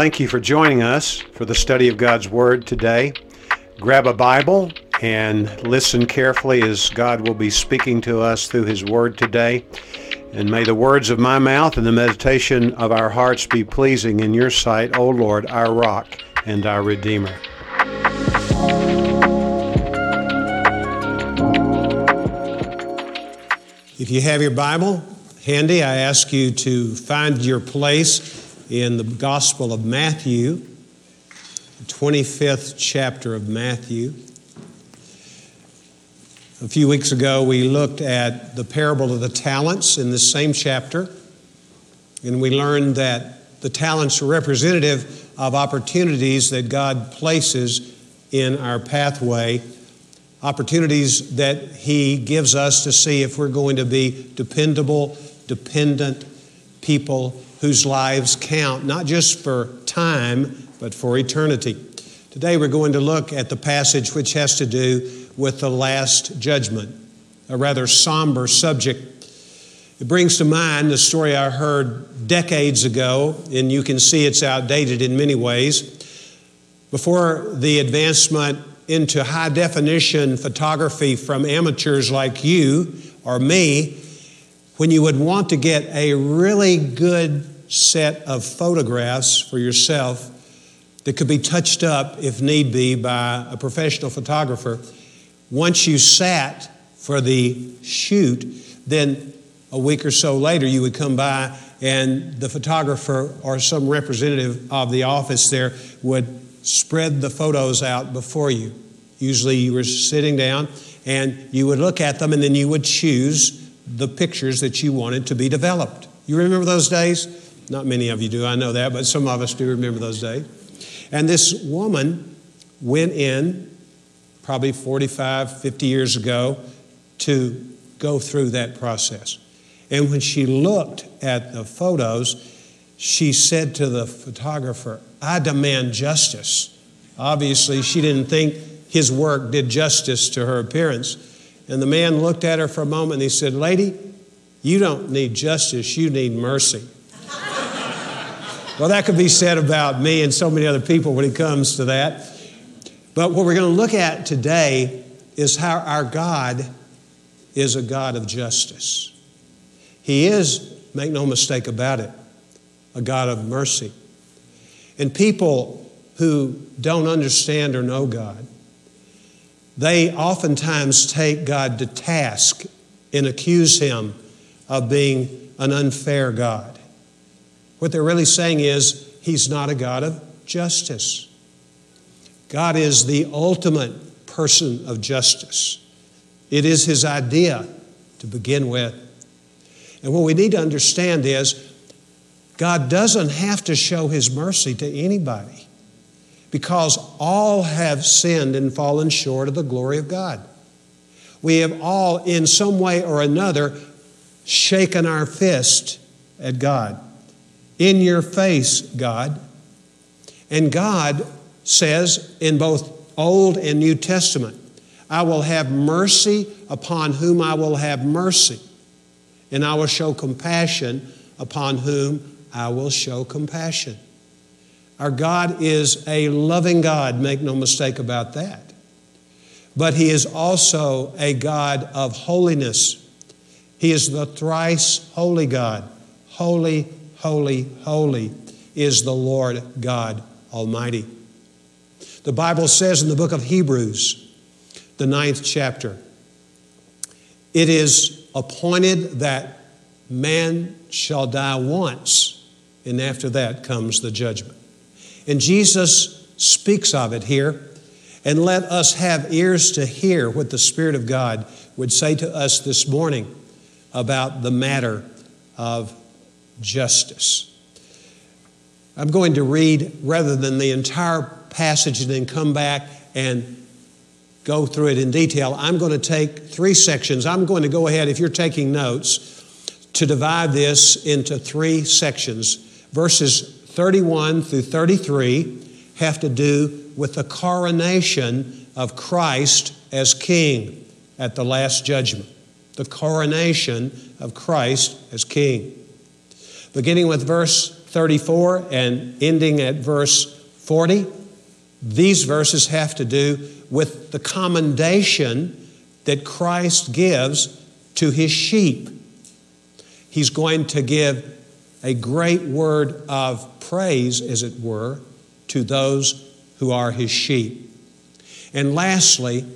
Thank you for joining us for the study of God's Word today. Grab a Bible and listen carefully as God will be speaking to us through His Word today. And may the words of my mouth and the meditation of our hearts be pleasing in your sight, O Lord, our rock and our Redeemer. If you have your Bible handy, I ask you to find your place in the Gospel of Matthew, 25th chapter of Matthew. A few weeks ago, we looked at the parable of the talents in this same chapter, and we learned that the talents are representative of opportunities that God places in our pathway, opportunities that He gives us to see if we're going to be dependable, dependent people whose lives count, not just for time, but for eternity. Today we're going to look at the passage which has to do with the last judgment, a rather somber subject. It brings to mind the story I heard decades ago, and you can see it's outdated in many ways. Before the advancement into high definition photography from amateurs like you or me, when you would want to get a really good set of photographs for yourself that could be touched up, if need be, by a professional photographer. Once you sat for the shoot, then a week or so later you would come by and the photographer or some representative of the office there would spread the photos out before you. Usually you were sitting down and you would look at them and then you would choose the pictures that you wanted to be developed. You remember those days? Not many of you do, I know that, but some of us do remember those days. And this woman went in, probably 45, 50 years ago, to go through that process. And when she looked at the photos, she said to the photographer, I demand justice. Obviously, she didn't think his work did justice to her appearance. And the man looked at her for a moment and he said, Lady, you don't need justice, you need mercy. Well, that could be said about me and so many other people when it comes to that. But what we're going to look at today is how our God is a God of justice. He is, make no mistake about it, a God of mercy. And people who don't understand or know God, they oftentimes take God to task and accuse Him of being an unfair God. What they're really saying is, He's not a God of justice. God is the ultimate person of justice. It is His idea to begin with. And what we need to understand is, God doesn't have to show His mercy to anybody because all have sinned and fallen short of the glory of God. We have all, in some way or another, shaken our fist at God in your face, God. And God says in both Old and New Testament, I will have mercy upon whom I will have mercy, and I will show compassion upon whom I will show compassion. Our God is a loving God, make no mistake about that. But He is also a God of holiness. He is the thrice holy God, holy, holy, holy is the Lord God Almighty. The Bible says in the book of Hebrews, the ninth chapter, it is appointed that man shall die once, and after that comes the judgment. And Jesus speaks of it here. And let us have ears to hear what the Spirit of God would say to us this morning about the matter of justice. I'm going to read rather than the entire passage and then come back and go through it in detail. I'm going to take three sections. I'm going to go ahead, if you're taking notes, to divide this into three sections. Verses 31 through 33 have to do with the coronation of Christ as King at the last judgment. The coronation of Christ as King beginning with verse 34 and ending at verse 40, these verses have to do with the commendation that Christ gives to his sheep. He's going to give a great word of praise, as it were, to those who are his sheep. And lastly,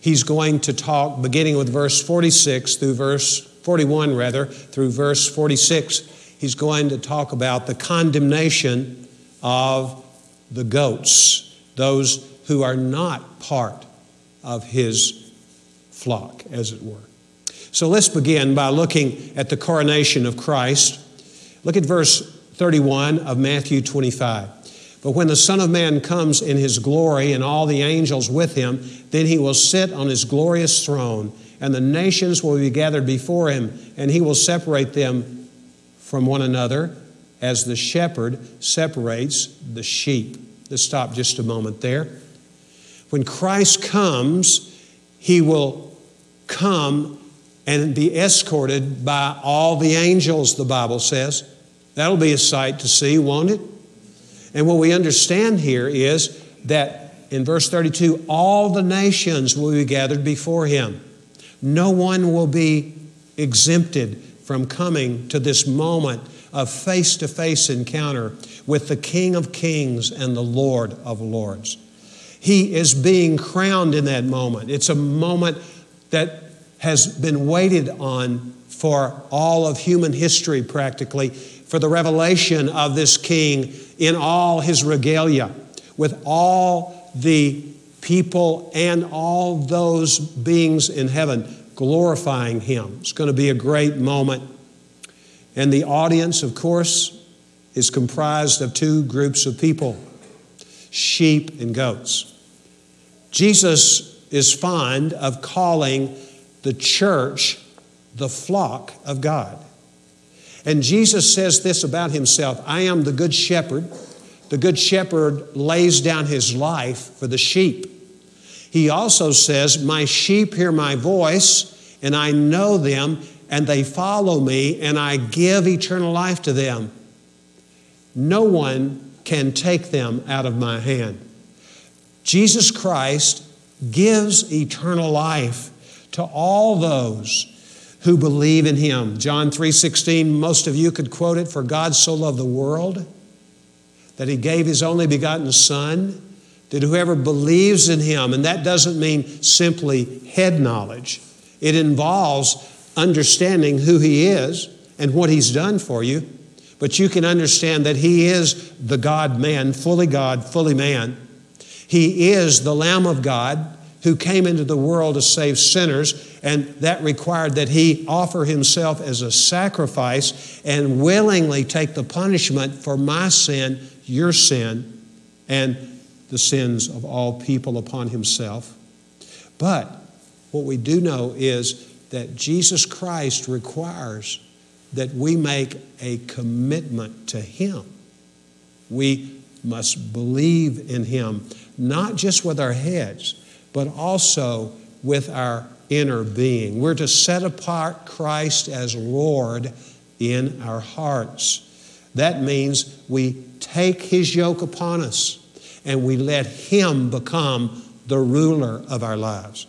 he's going to talk, beginning with verse 46 through verse 41, rather, through verse 46, he's going to talk about the condemnation of the goats, those who are not part of his flock, as it were. So let's begin by looking at the coronation of Christ. Look at verse 31 of Matthew 25. But when the Son of Man comes in his glory and all the angels with him, then he will sit on his glorious throne, and the nations will be gathered before him, and he will separate them from one another as the shepherd separates the sheep. Let's stop just a moment there. When Christ comes, he will come and be escorted by all the angels, the Bible says. That'll be a sight to see, won't it? And what we understand here is that in verse 32, all the nations will be gathered before him. No one will be exempted from coming to this moment of face to face encounter with the King of Kings and the Lord of Lords. He is being crowned in that moment. It's a moment that has been waited on for all of human history, practically, for the revelation of this king in all his regalia, with all the people and all those beings in heaven glorifying him. It's going to be a great moment. And the audience, of course, is comprised of two groups of people sheep and goats. Jesus is fond of calling the church the flock of God. And Jesus says this about himself I am the good shepherd. The good shepherd lays down his life for the sheep. He also says, My sheep hear my voice, and I know them, and they follow me, and I give eternal life to them. No one can take them out of my hand. Jesus Christ gives eternal life to all those who believe in him. John 3:16, most of you could quote it, for God so loved the world that he gave his only begotten son that whoever believes in him and that doesn't mean simply head knowledge. It involves understanding who he is and what he's done for you. But you can understand that he is the God man, fully God, fully man. He is the Lamb of God who came into the world to save sinners, and that required that he offer himself as a sacrifice and willingly take the punishment for my sin, your sin, and the sins of all people upon himself. But what we do know is that Jesus Christ requires that we make a commitment to him. We must believe in him, not just with our heads but also with our inner being. We're to set apart Christ as Lord in our hearts. That means we take His yoke upon us and we let Him become the ruler of our lives.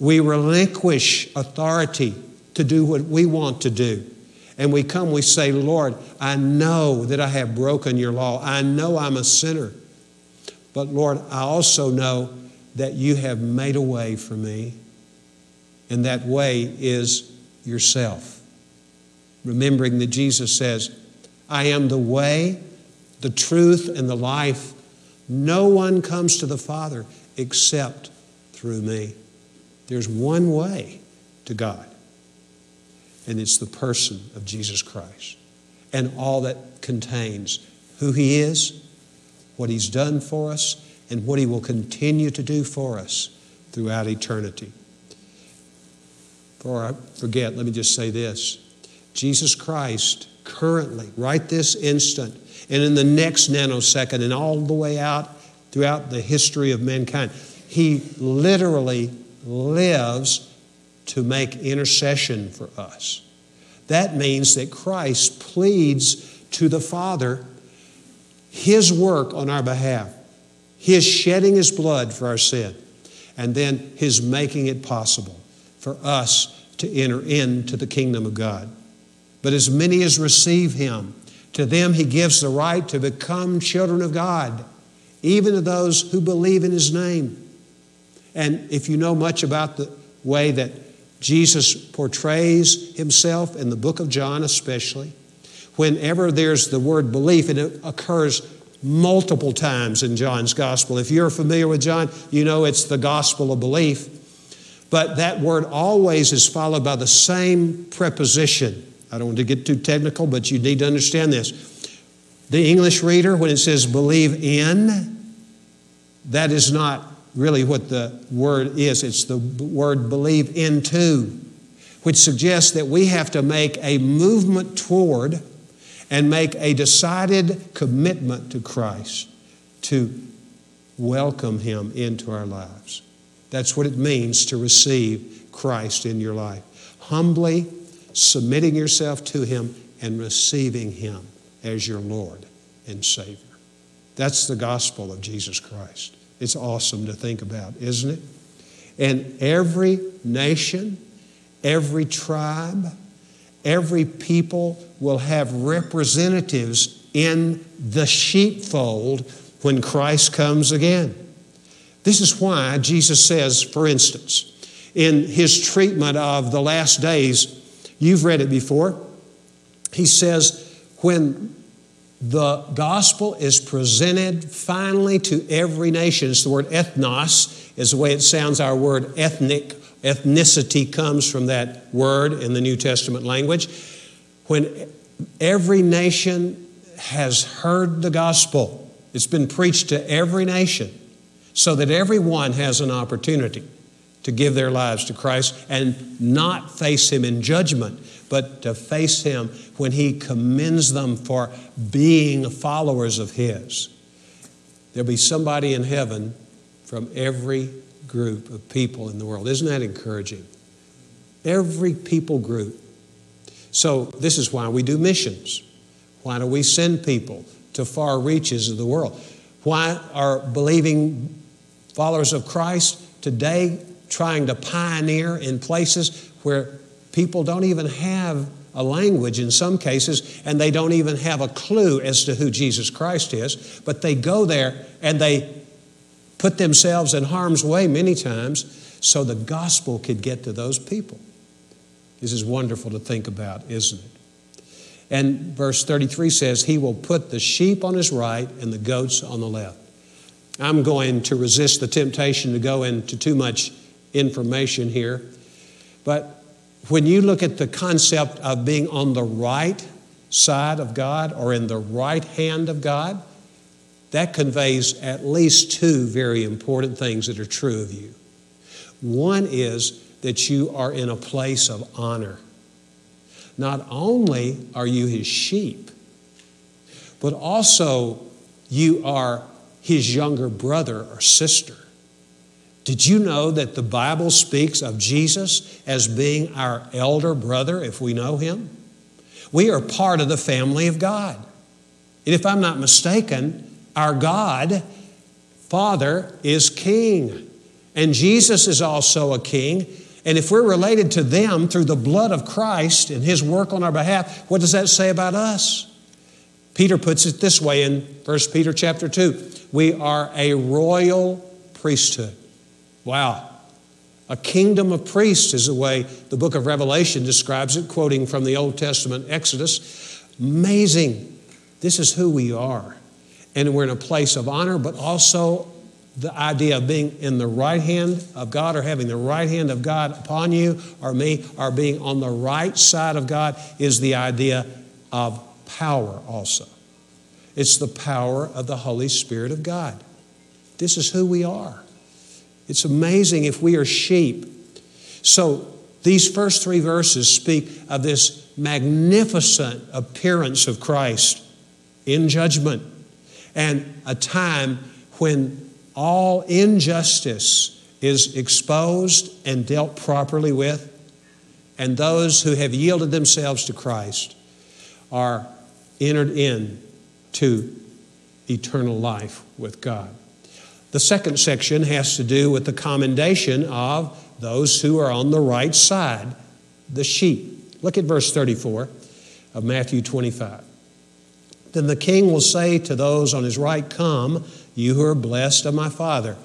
We relinquish authority to do what we want to do. And we come, we say, Lord, I know that I have broken your law. I know I'm a sinner. But Lord, I also know that you have made a way for me, and that way is yourself. Remembering that Jesus says, I am the way, the truth, and the life. No one comes to the Father except through me. There's one way to God, and it's the person of Jesus Christ and all that contains who He is, what He's done for us, and what He will continue to do for us throughout eternity. Before I forget, let me just say this Jesus Christ, currently, right this instant, and in the next nanosecond, and all the way out throughout the history of mankind, He literally lives to make intercession for us. That means that Christ pleads to the Father His work on our behalf, His shedding His blood for our sin, and then His making it possible for us to enter into the kingdom of God. But as many as receive Him, to them He gives the right to become children of God, even to those who believe in His name. And if you know much about the way that Jesus portrays Himself in the book of John, especially, whenever there's the word belief, it occurs multiple times in John's gospel. If you're familiar with John, you know it's the gospel of belief. But that word always is followed by the same preposition. I don't want to get too technical, but you need to understand this. The English reader, when it says believe in, that is not really what the word is. It's the word believe into, which suggests that we have to make a movement toward and make a decided commitment to Christ to welcome Him into our lives. That's what it means to receive Christ in your life. Humbly submitting yourself to Him and receiving Him as your Lord and Savior. That's the gospel of Jesus Christ. It's awesome to think about, isn't it? And every nation, every tribe, every people will have representatives in the sheepfold when Christ comes again. This is why Jesus says, for instance, in his treatment of the last days, you've read it before, he says, when the gospel is presented finally to every nation. It's the word ethnos, is the way it sounds. Our word ethnic, ethnicity comes from that word in the New Testament language. When every nation has heard the gospel, it's been preached to every nation so that everyone has an opportunity to give their lives to Christ and not face Him in judgment, but to face Him when He commends them for being followers of His. There'll be somebody in heaven from every group of people in the world. Isn't that encouraging? Every people group. So, this is why we do missions. Why do we send people to far reaches of the world? Why are believing followers of Christ today trying to pioneer in places where people don't even have a language in some cases, and they don't even have a clue as to who Jesus Christ is, but they go there and they put themselves in harm's way many times so the gospel could get to those people. This is wonderful to think about, isn't it? And verse 33 says, He will put the sheep on his right and the goats on the left. I'm going to resist the temptation to go into too much information here. But when you look at the concept of being on the right side of God or in the right hand of God, that conveys at least two very important things that are true of you. One is that you are in a place of honor. Not only are you his sheep, but also you are his younger brother or sister. Did you know that the Bible speaks of Jesus as being our elder brother if we know him? We are part of the family of God. And if I'm not mistaken, our God, Father, is King. And Jesus is also a King. And if we're related to them through the blood of Christ and His work on our behalf, what does that say about us? Peter puts it this way in 1 Peter chapter 2. We are a royal priesthood. Wow. A kingdom of priests is the way the book of Revelation describes it, quoting from the Old Testament Exodus. Amazing. This is who we are. And we're in a place of honor, but also the idea of being in the right hand of God or having the right hand of God upon you or me or being on the right side of God is the idea of power also. It's the power of the Holy Spirit of God. This is who we are. It's amazing if we are sheep. So, these first three verses speak of this magnificent appearance of Christ in judgment and a time when all injustice is exposed and dealt properly with, and those who have yielded themselves to Christ are entered in to eternal life with God. The second section has to do with the commendation of those who are on the right side, the sheep. Look at verse 34 of Matthew 25. Then the king will say to those on his right, Come, you who are blessed of my Father.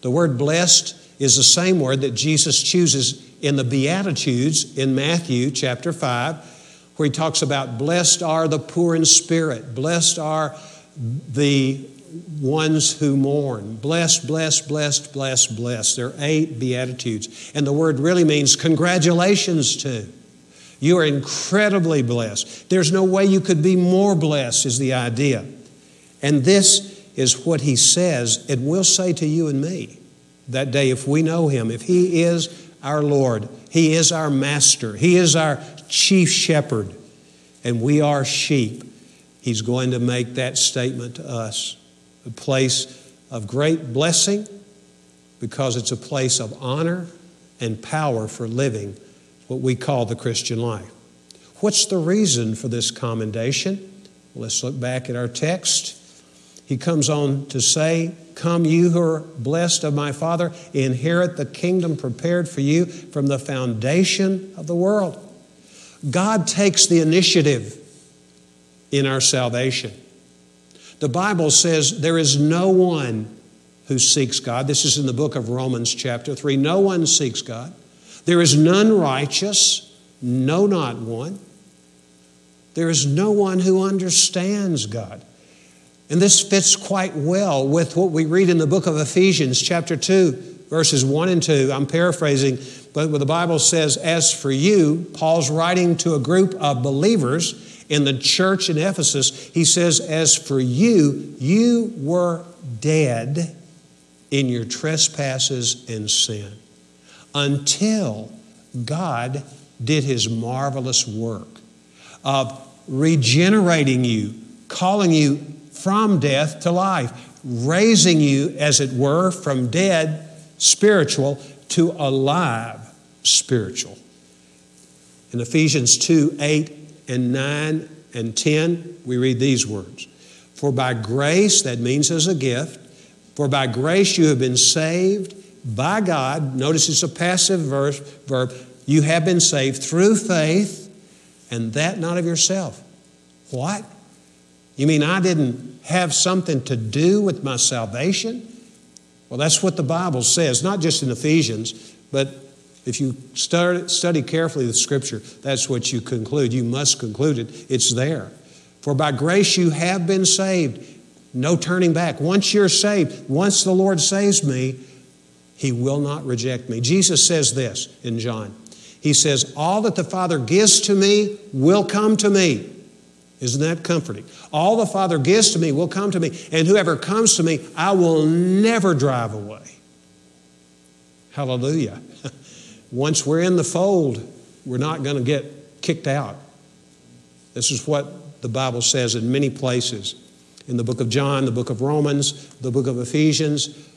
The word blessed is the same word that Jesus chooses in the Beatitudes in Matthew chapter 5, where he talks about blessed are the poor in spirit, blessed are the ones who mourn. Blessed, blessed, blessed, blessed, blessed. There are eight Beatitudes. And the word really means congratulations to. You are incredibly blessed. There's no way you could be more blessed, is the idea. And this is what he says, and will say to you and me that day if we know him, if he is our Lord, he is our master, he is our chief shepherd, and we are sheep. He's going to make that statement to us a place of great blessing because it's a place of honor and power for living what we call the Christian life. What's the reason for this commendation? let's look back at our text. He comes on to say, Come, you who are blessed of my Father, inherit the kingdom prepared for you from the foundation of the world. God takes the initiative in our salvation. The Bible says there is no one who seeks God. This is in the book of Romans, chapter 3. No one seeks God. There is none righteous, no, not one. There is no one who understands God. And this fits quite well with what we read in the book of Ephesians, chapter 2, verses 1 and 2. I'm paraphrasing, but the Bible says, As for you, Paul's writing to a group of believers in the church in Ephesus, he says, As for you, you were dead in your trespasses and sin until God did his marvelous work of regenerating you, calling you from death to life, raising you, as it were, from dead spiritual to alive spiritual. In Ephesians 2 8 and 9 and 10, we read these words For by grace, that means as a gift, for by grace you have been saved by God. Notice it's a passive verse, verb. You have been saved through faith, and that not of yourself. What? You mean I didn't have something to do with my salvation? Well, that's what the Bible says, not just in Ephesians, but if you study carefully the scripture, that's what you conclude. You must conclude it. It's there. For by grace you have been saved. No turning back. Once you're saved, once the Lord saves me, He will not reject me. Jesus says this in John. He says, All that the Father gives to me will come to me. Isn't that comforting? All the Father gives to me will come to me, and whoever comes to me, I will never drive away. Hallelujah. Once we're in the fold, we're not going to get kicked out. This is what the Bible says in many places. In the book of John, the book of Romans, the book of Ephesians,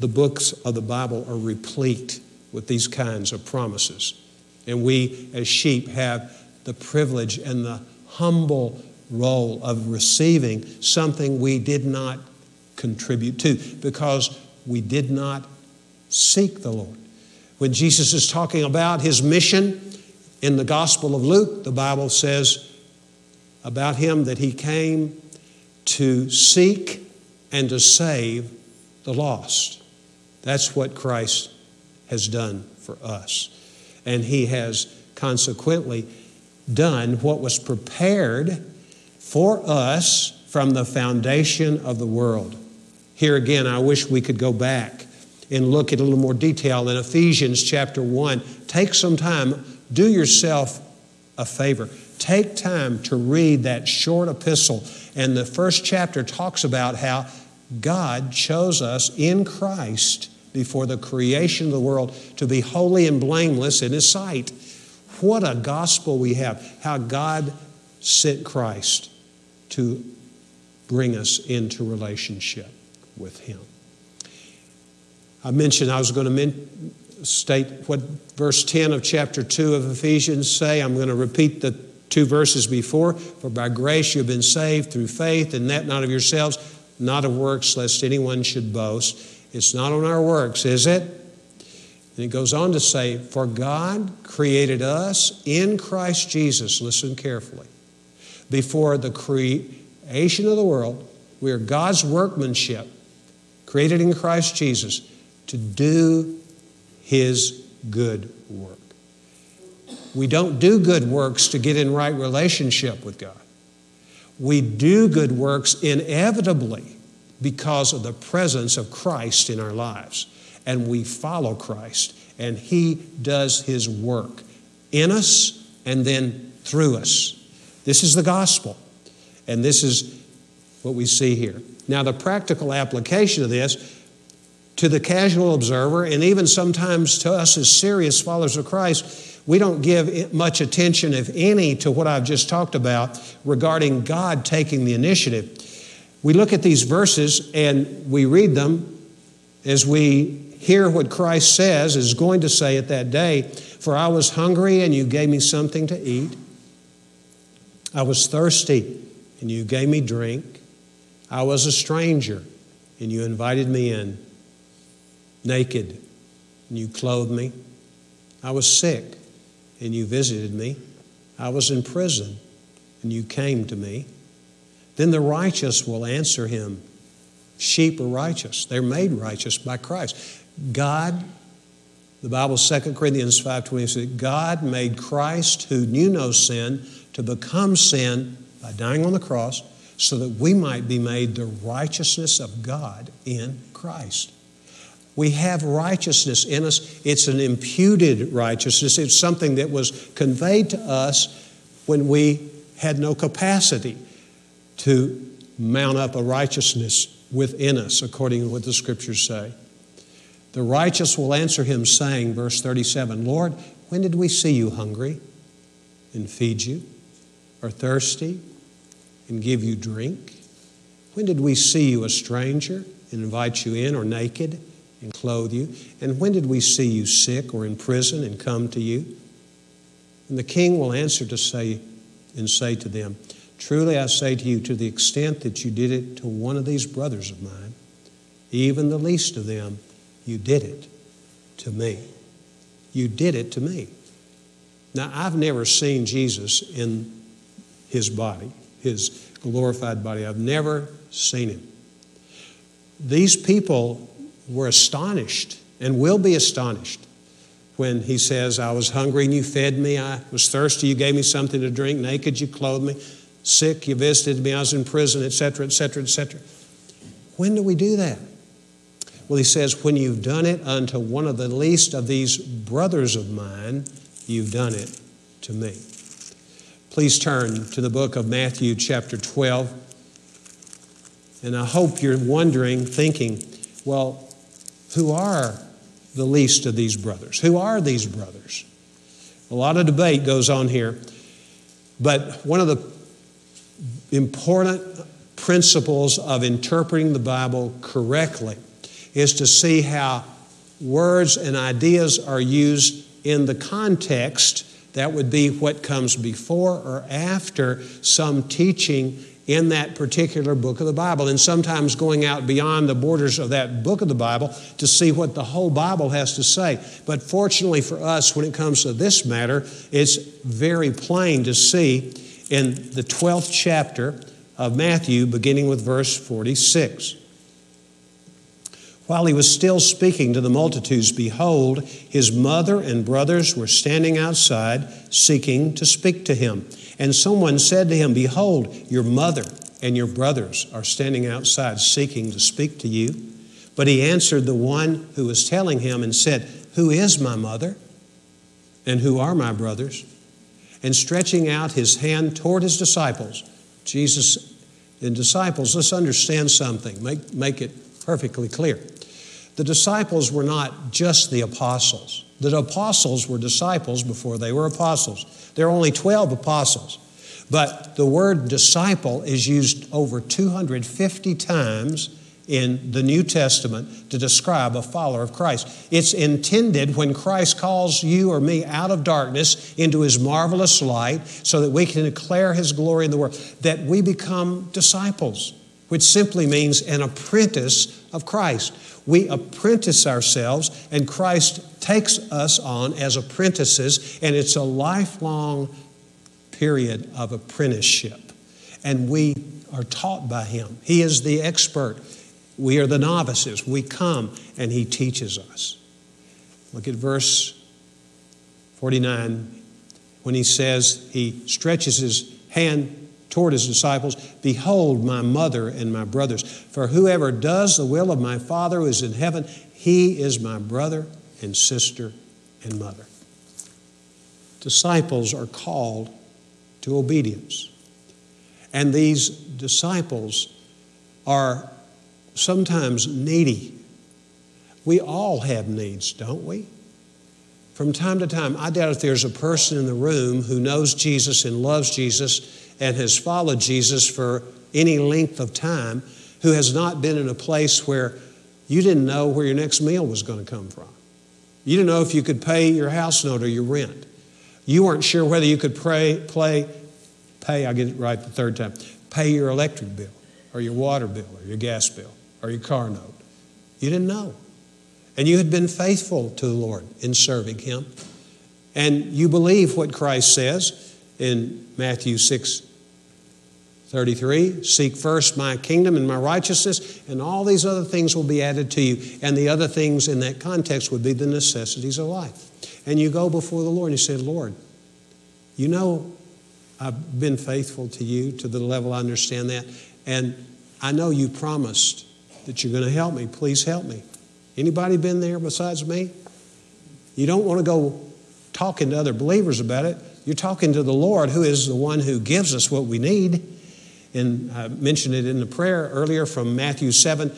the books of the Bible are replete with these kinds of promises. And we, as sheep, have the privilege and the humble role of receiving something we did not contribute to because we did not seek the Lord. When Jesus is talking about his mission in the Gospel of Luke, the Bible says about him that he came to seek and to save the lost. That's what Christ has done for us. And he has consequently done what was prepared for us from the foundation of the world. Here again, I wish we could go back and look at a little more detail in Ephesians chapter 1. Take some time, do yourself a favor. Take time to read that short epistle. And the first chapter talks about how God chose us in Christ before the creation of the world to be holy and blameless in His sight. What a gospel we have. How God sent Christ to bring us into relationship with Him. I mentioned I was going to men- state what verse 10 of chapter 2 of Ephesians say. I'm going to repeat the two verses before. For by grace you have been saved through faith, and that not of yourselves. not of works, lest anyone should boast. It's not on our works, is it? And it goes on to say, For God created us in Christ Jesus, listen carefully, before the creation of the world. We are God's workmanship, created in Christ Jesus, to do His good work. We don't do good works to get in right relationship with God. We do good works inevitably because of the presence of Christ in our lives. And we follow Christ, and He does His work in us and then through us. This is the gospel, and this is what we see here. Now, the practical application of this to the casual observer, and even sometimes to us as serious followers of Christ, we don't give much attention, if any, to what I've just talked about regarding God taking the initiative. We look at these verses and we read them as we hear what Christ says, is going to say at that day For I was hungry and you gave me something to eat. I was thirsty and you gave me drink. I was a stranger and you invited me in. Naked and you clothed me. I was sick and you visited me. I was in prison, and you came to me. Then the righteous will answer him. Sheep are righteous. They're made righteous by Christ. God, the Bible, 2 Corinthians 5.20 says, God made Christ, who knew no sin, to become sin by dying on the cross so that we might be made the righteousness of God in Christ. We have righteousness in us. It's an imputed righteousness. It's something that was conveyed to us when we had no capacity to mount up a righteousness within us, according to what the scriptures say. The righteous will answer him, saying, verse 37, Lord, when did we see you hungry and feed you, or thirsty and give you drink? When did we see you a stranger and invite you in, or naked? And clothe you? And when did we see you sick or in prison and come to you? And the king will answer to say and say to them, Truly I say to you, to the extent that you did it to one of these brothers of mine, even the least of them, you did it to me. You did it to me. Now, I've never seen Jesus in his body, his glorified body. I've never seen him. These people were astonished and will be astonished when he says, I was hungry and you fed me, I was thirsty, you gave me something to drink, naked, you clothed me, sick, you visited me, I was in prison, etc., etc., etc. When do we do that? Well, he says, When you've done it unto one of the least of these brothers of mine, you've done it to me. Please turn to the book of Matthew, chapter 12. And I hope you're wondering, thinking, well, who are the least of these brothers? Who are these brothers? A lot of debate goes on here, but one of the important principles of interpreting the Bible correctly is to see how words and ideas are used in the context. That would be what comes before or after some teaching in that particular book of the Bible, and sometimes going out beyond the borders of that book of the Bible to see what the whole Bible has to say. But fortunately for us, when it comes to this matter, it's very plain to see in the 12th chapter of Matthew, beginning with verse 46. While he was still speaking to the multitudes, behold, his mother and brothers were standing outside, seeking to speak to him. And someone said to him, Behold, your mother and your brothers are standing outside seeking to speak to you. But he answered the one who was telling him and said, Who is my mother? And who are my brothers? And stretching out his hand toward his disciples, Jesus and disciples, let's understand something, make, make it perfectly clear. The disciples were not just the apostles. The apostles were disciples before they were apostles. There are only 12 apostles. But the word disciple is used over 250 times in the New Testament to describe a follower of Christ. It's intended when Christ calls you or me out of darkness into his marvelous light so that we can declare his glory in the world, that we become disciples. Which simply means an apprentice of Christ. We apprentice ourselves, and Christ takes us on as apprentices, and it's a lifelong period of apprenticeship. And we are taught by Him. He is the expert. We are the novices. We come, and He teaches us. Look at verse 49 when He says, He stretches His hand toward his disciples Behold, my mother and my brothers. For whoever does the will of my Father who is in heaven, he is my brother and sister and mother. Disciples are called to obedience. And these disciples are sometimes needy. We all have needs, don't we? From time to time, I doubt if there's a person in the room who knows Jesus and loves Jesus and has followed Jesus for any length of time who has not been in a place where you didn't know where your next meal was going to come from. You didn't know if you could pay your house note or your rent. You weren't sure whether you could pray, play, pay, I get it right the third time, pay your electric bill or your water bill or your gas bill or your car note. You didn't know. And you had been faithful to the Lord in serving Him. And you believe what Christ says in Matthew 6 33 Seek first my kingdom and my righteousness, and all these other things will be added to you. And the other things in that context would be the necessities of life. And you go before the Lord and you say, Lord, you know I've been faithful to you to the level I understand that. And I know you promised that you're going to help me. Please help me. Anybody been there besides me? You don't want to go talking to other believers about it. You're talking to the Lord, who is the one who gives us what we need and I uh, mentioned it in the prayer earlier from Matthew 7,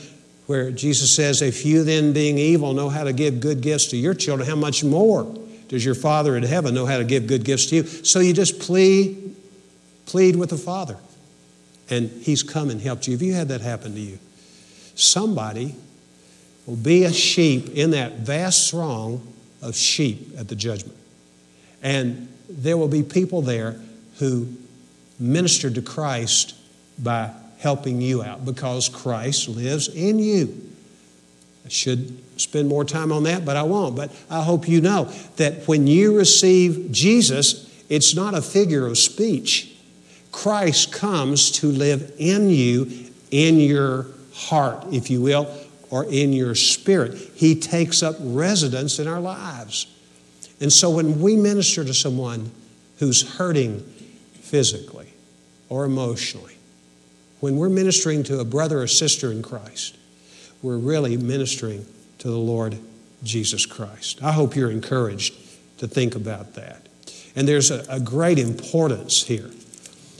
where Jesus says, If you then, being evil, know how to give good gifts to your children, how much more does your Father in heaven know how to give good gifts to you? So you just plead, plead with the Father, and He's come and helped you. Have you had that happen to you? Somebody will be a sheep in that vast throng of sheep at the judgment. And there will be people there who ministered to Christ by helping you out because Christ lives in you. I should spend more time on that, but I won't. But I hope you know that when you receive Jesus, it's not a figure of speech. Christ comes to live in you, in your heart, if you will, or in your spirit. He takes up residence in our lives. And so when we minister to someone who's hurting physically or emotionally, when we're ministering to a brother or sister in Christ, we're really ministering to the Lord Jesus Christ. I hope you're encouraged to think about that. And there's a, a great importance here.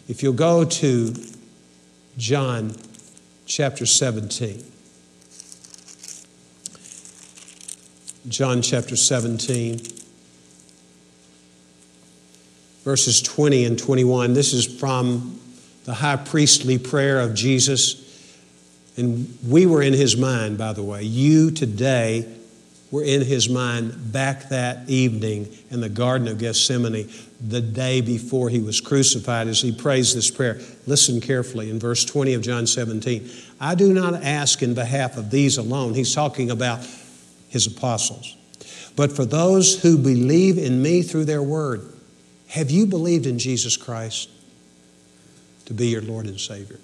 If you'll go to John chapter 17, John chapter 17, verses 20 and 21. This is from the high priestly prayer of Jesus. And we were in his mind, by the way. You today were in his mind back that evening in the Garden of Gethsemane, the day before he was crucified, as he prays this prayer. Listen carefully in verse 20 of John 17. I do not ask in behalf of these alone. He's talking about his apostles, but for those who believe in me through their word. Have you believed in Jesus Christ? To be your Lord and Savior.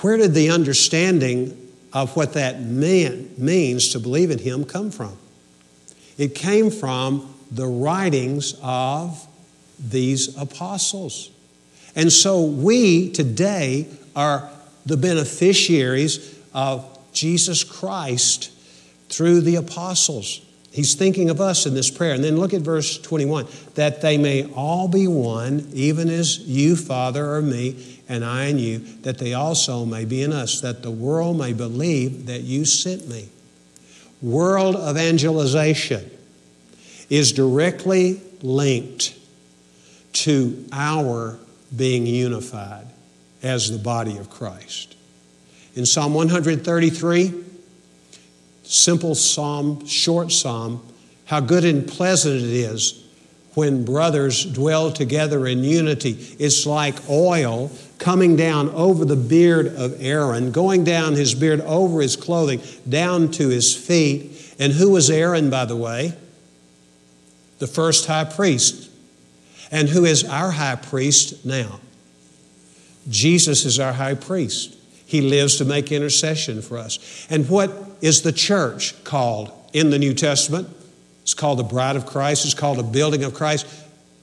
Where did the understanding of what that mean, means to believe in Him come from? It came from the writings of these apostles. And so we today are the beneficiaries of Jesus Christ through the apostles. He's thinking of us in this prayer. And then look at verse 21 that they may all be one, even as you, Father, are me, and I and you, that they also may be in us, that the world may believe that you sent me. World evangelization is directly linked to our being unified as the body of Christ. In Psalm 133, simple psalm, short psalm, how good and pleasant it is when brothers dwell together in unity. It's like oil coming down over the beard of Aaron, going down his beard over his clothing, down to his feet. And who was Aaron, by the way? The first high priest. And who is our high priest now? Jesus is our high priest. He lives to make intercession for us. And what is the church called in the New Testament? It's called the bride of Christ, it's called a building of Christ,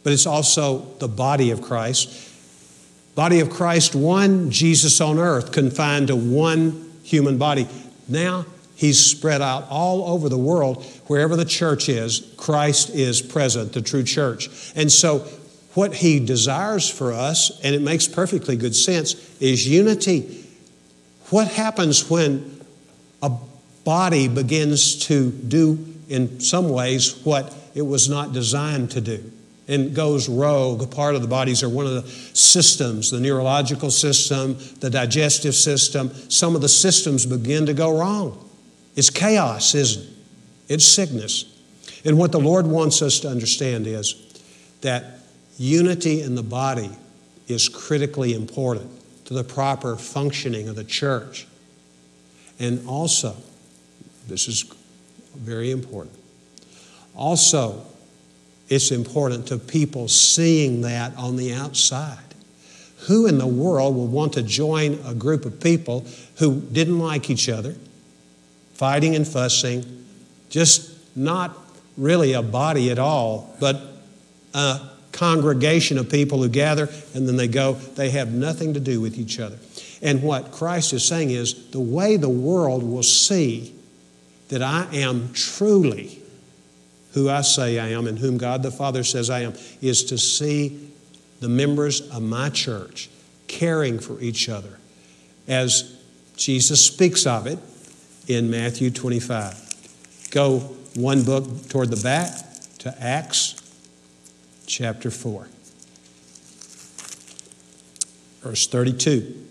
but it's also the body of Christ. Body of Christ, one Jesus on earth, confined to one human body. Now he's spread out all over the world. Wherever the church is, Christ is present, the true church. And so, what he desires for us, and it makes perfectly good sense, is unity. What happens when a body begins to do, in some ways, what it was not designed to do? and goes rogue. Part of the bodies are one of the systems, the neurological system, the digestive system. Some of the systems begin to go wrong. It's chaos, isn't it? It's sickness. And what the Lord wants us to understand is that unity in the body is critically important to the proper functioning of the church. And also, this is very important, also, it's important to people seeing that on the outside. Who in the world would want to join a group of people who didn't like each other, fighting and fussing, just not really a body at all, but a congregation of people who gather and then they go, they have nothing to do with each other. And what Christ is saying is the way the world will see that I am truly who I say I am and whom God the Father says I am, is to see the members of my church caring for each other as Jesus speaks of it in Matthew 25. Go one book toward the back to Acts chapter 4, verse 32.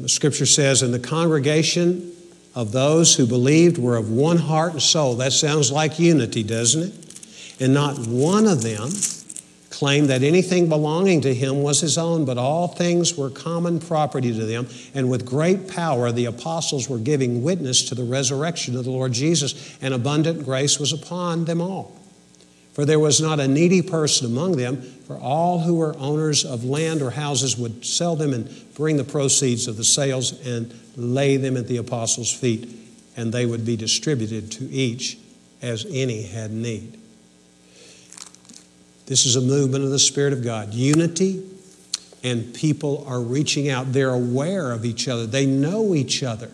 The scripture says, And the congregation of those who believed were of one heart and soul. That sounds like unity, doesn't it? And not one of them claimed that anything belonging to him was his own, but all things were common property to them. And with great power, the apostles were giving witness to the resurrection of the Lord Jesus, and abundant grace was upon them all. For there was not a needy person among them, for all who were owners of land or houses would sell them and bring the proceeds of the sales and lay them at the apostles' feet, and they would be distributed to each as any had need. This is a movement of the Spirit of God. Unity, and people are reaching out. They're aware of each other, they know each other,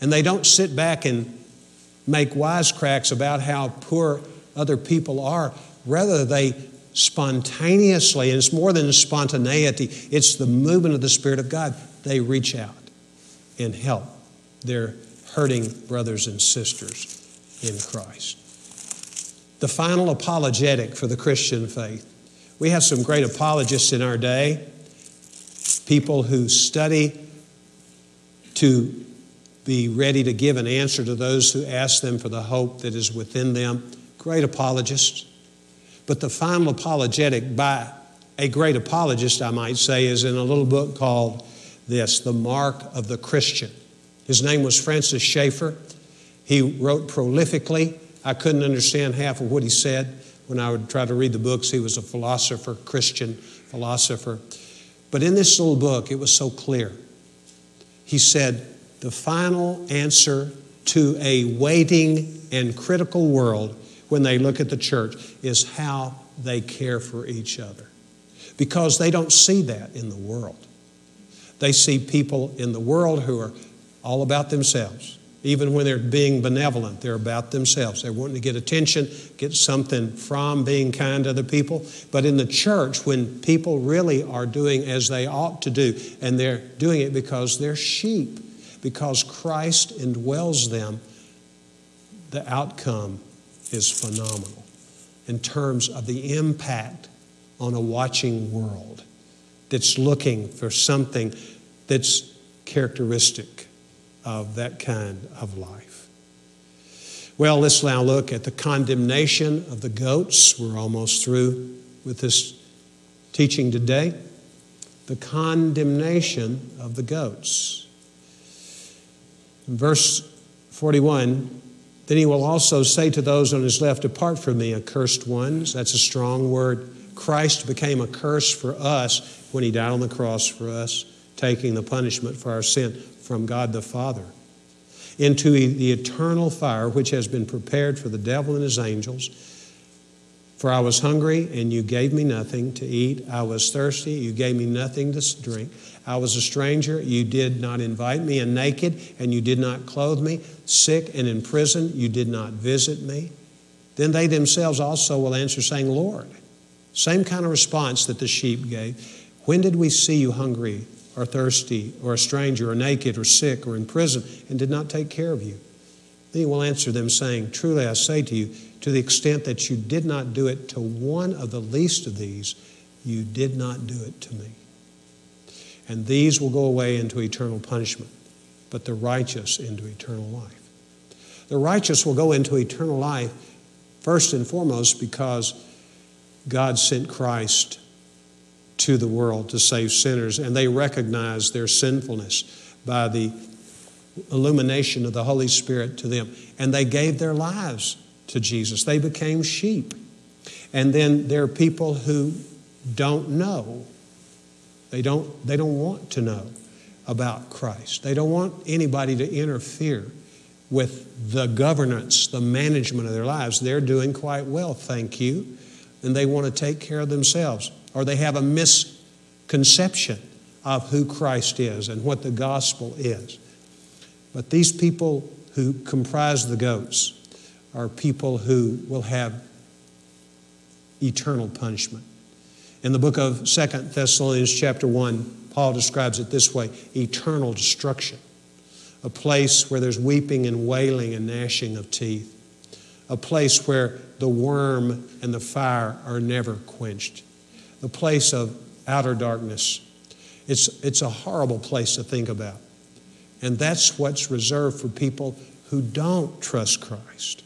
and they don't sit back and make wisecracks about how poor other people are. Rather, they spontaneously, and it's more than spontaneity, it's the movement of the Spirit of God. They reach out and help their hurting brothers and sisters in Christ. The final apologetic for the Christian faith. We have some great apologists in our day, people who study to be ready to give an answer to those who ask them for the hope that is within them. Great apologist. But the final apologetic by a great apologist, I might say, is in a little book called this the mark of the Christian. His name was Francis Schaeffer. He wrote prolifically. I couldn't understand half of what he said when I would try to read the books. He was a philosopher, Christian philosopher. But in this little book, it was so clear. He said, The final answer to a waiting and critical world when they look at the church is how they care for each other. Because they don't see that in the world. They see people in the world who are all about themselves. Even when they're being benevolent, they're about themselves. They're wanting to get attention, get something from being kind to other people. But in the church, when people really are doing as they ought to do, and they're doing it because they're sheep, because Christ indwells them, the outcome is phenomenal in terms of the impact on a watching world that's looking for something that's characteristic of that kind of life. Well, let's now look at the condemnation of the goats. We're almost through with this teaching today. The condemnation of the goats. In verse 41, then he will also say to those on his left, Depart from me, accursed ones. That's a strong word. Christ became a curse for us when he died on the cross for us, taking the punishment for our sin from God the Father into the eternal fire which has been prepared for the devil and his angels. For I was hungry, and you gave me nothing to eat. I was thirsty, you gave me nothing to drink. I was a stranger, you did not invite me, and naked, and you did not clothe me. Sick and in prison, you did not visit me. Then they themselves also will answer, saying, Lord, same kind of response that the sheep gave. When did we see you hungry or thirsty, or a stranger, or naked, or sick, or in prison, and did not take care of you? Then he will answer them, saying, Truly I say to you, to the extent that you did not do it to one of the least of these, you did not do it to me. And these will go away into eternal punishment, but the righteous into eternal life. The righteous will go into eternal life first and foremost because God sent Christ to the world to save sinners, and they recognize their sinfulness by the illumination of the Holy Spirit to them. And they gave their lives to Jesus. They became sheep. And then there are people who don't know. They don't, they don't want to know about Christ. They don't want anybody to interfere with the governance, the management of their lives. They're doing quite well, thank you. And they want to take care of themselves or they have a misconception of who Christ is and what the gospel is. But these people who comprise the goats are people who will have eternal punishment. In the book of Second Thessalonians, chapter 1, Paul describes it this way eternal destruction, a place where there's weeping and wailing and gnashing of teeth, a place where the worm and the fire are never quenched the place of outer darkness. It's, it's a horrible place to think about. And that's what's reserved for people who don't trust Christ.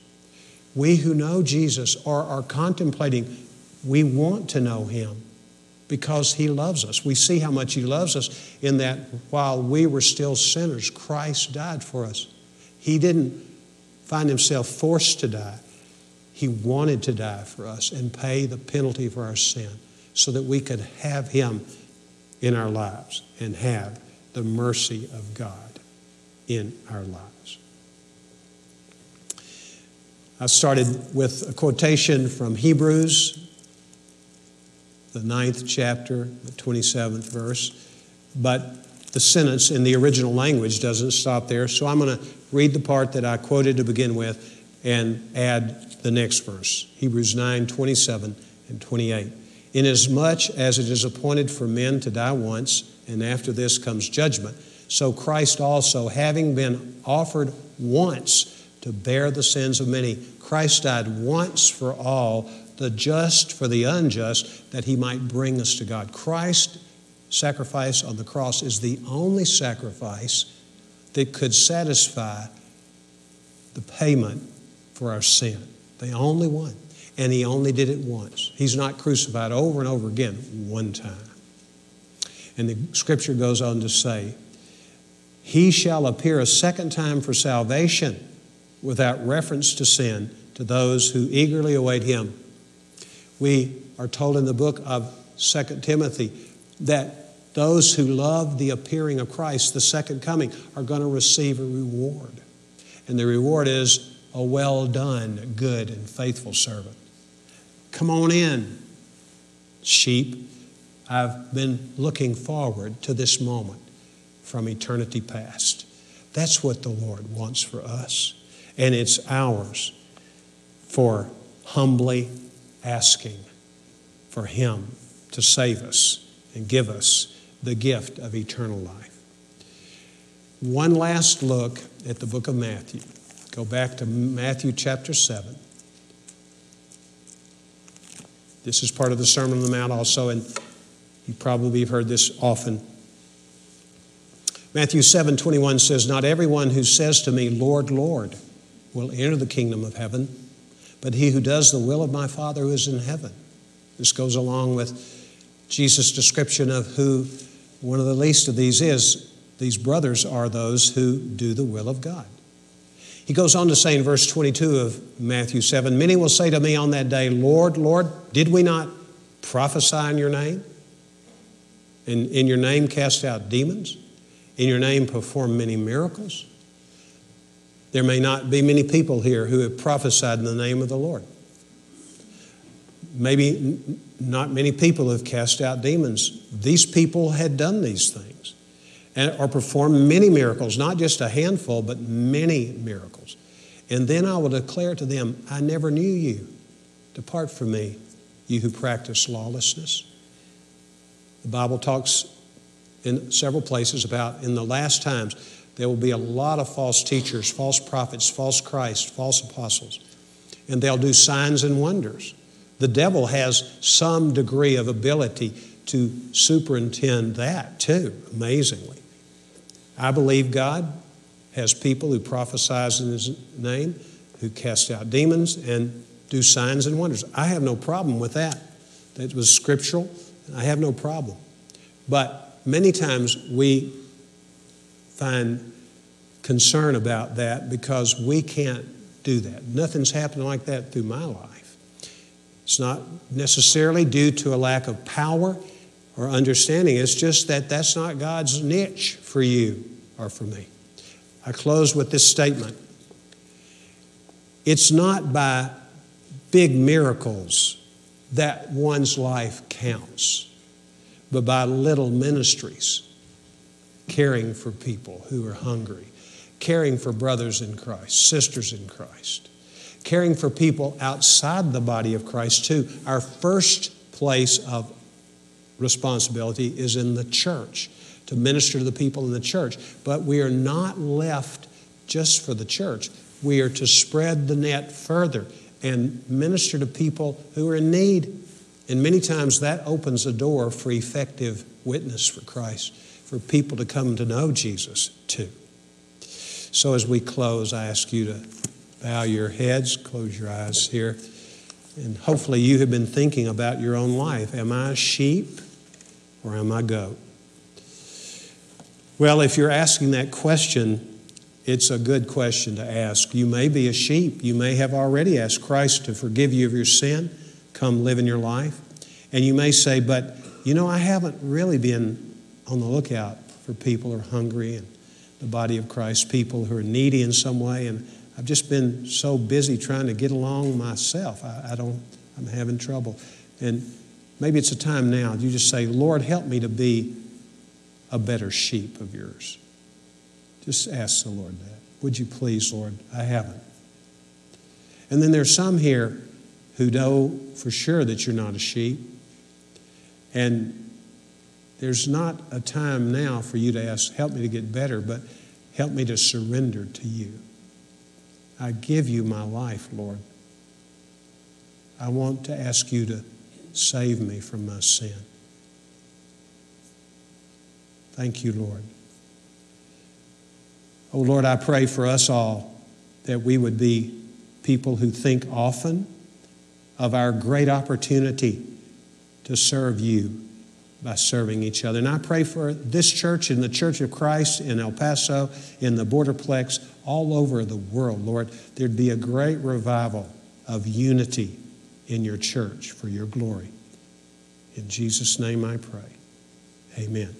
We who know Jesus or are contemplating, we want to know Him because He loves us. We see how much He loves us in that while we were still sinners, Christ died for us. He didn't find Himself forced to die, He wanted to die for us and pay the penalty for our sin so that we could have Him in our lives and have the mercy of God in our lives. I started with a quotation from Hebrews, the ninth chapter, the 27th verse, but the sentence in the original language doesn't stop there, so I'm going to read the part that I quoted to begin with and add the next verse Hebrews 9 27 and 28. Inasmuch as it is appointed for men to die once, and after this comes judgment, so Christ also, having been offered once to bear the sins of many, Christ died once for all, the just for the unjust, that he might bring us to God. Christ's sacrifice on the cross is the only sacrifice that could satisfy the payment for our sin, the only one and he only did it once. He's not crucified over and over again, one time. And the scripture goes on to say, He shall appear a second time for salvation without reference to sin to those who eagerly await him. We are told in the book of 2 Timothy that those who love the appearing of Christ, the second coming, are going to receive a reward. And the reward is a well done, good, and faithful servant. Come on in, sheep. I've been looking forward to this moment from eternity past. That's what the Lord wants for us. And it's ours for humbly asking for Him to save us and give us the gift of eternal life. One last look at the book of Matthew. Go back to Matthew chapter 7. This is part of the Sermon on the Mount also, and you probably have heard this often. Matthew 7 21 says, Not everyone who says to me, Lord, Lord, will enter the kingdom of heaven, but he who does the will of my Father who is in heaven. This goes along with Jesus' description of who one of the least of these is. These brothers are those who do the will of God. He goes on to say in verse 22 of Matthew 7 Many will say to me on that day, Lord, Lord, did we not prophesy in your name? In, in your name cast out demons? In your name perform many miracles? There may not be many people here who have prophesied in the name of the Lord. Maybe not many people have cast out demons. These people had done these things and, or performed many miracles, not just a handful, but many miracles. And then I will declare to them, I never knew you. Depart from me, you who practice lawlessness. The Bible talks in several places about in the last times there will be a lot of false teachers, false prophets, false Christ, false apostles, and they'll do signs and wonders. The devil has some degree of ability to superintend that too, amazingly. I believe God has people who prophesize in his name, who cast out demons and do signs and wonders. I have no problem with that. That was scriptural. I have no problem. But many times we find concern about that because we can't do that. Nothing's happened like that through my life. It's not necessarily due to a lack of power or understanding, it's just that that's not God's niche for you or for me. I close with this statement It's not by big miracles that one's life counts, but by little ministries caring for people who are hungry, caring for brothers in Christ, sisters in Christ, caring for people outside the body of Christ too. Our first place of responsibility is in the church to minister to the people in the church. But we are not left just for the church. We are to spread the net further and minister to people who are in need. And many times that opens a door for effective witness for Christ for people to come to know Jesus too. So as we close, I ask you to bow your heads, close your eyes here, and hopefully you have been thinking about your own life. Am I a sheep or am I a goat? Well, if you're asking that question, it's a good question to ask. You may be a sheep. You may have already asked Christ to forgive you of your sin, come live in your life. And you may say, but you know, I haven't really been on the lookout for people who are hungry and the body of Christ, people who are needy in some way. And I've just been so busy trying to get along myself. I, I don't, I'm having trouble. And maybe it's a time now you just say, Lord, help me to be a better sheep of yours. Just ask the Lord that. Would you please, Lord? I haven't. And then there's some here who know for sure that you're not a sheep. And there's not a time now for you to ask, help me to get better, but help me to surrender to you. I give you my life, Lord. I want to ask you to save me from my sin. Thank you, Lord. Oh, Lord, I pray for us all that we would be people who think often of our great opportunity to serve you by serving each other. And I pray for this church and the Church of Christ in El Paso, in the Borderplex, all over the world, Lord, there'd be a great revival of unity in your church for your glory. In Jesus' name I pray. Amen.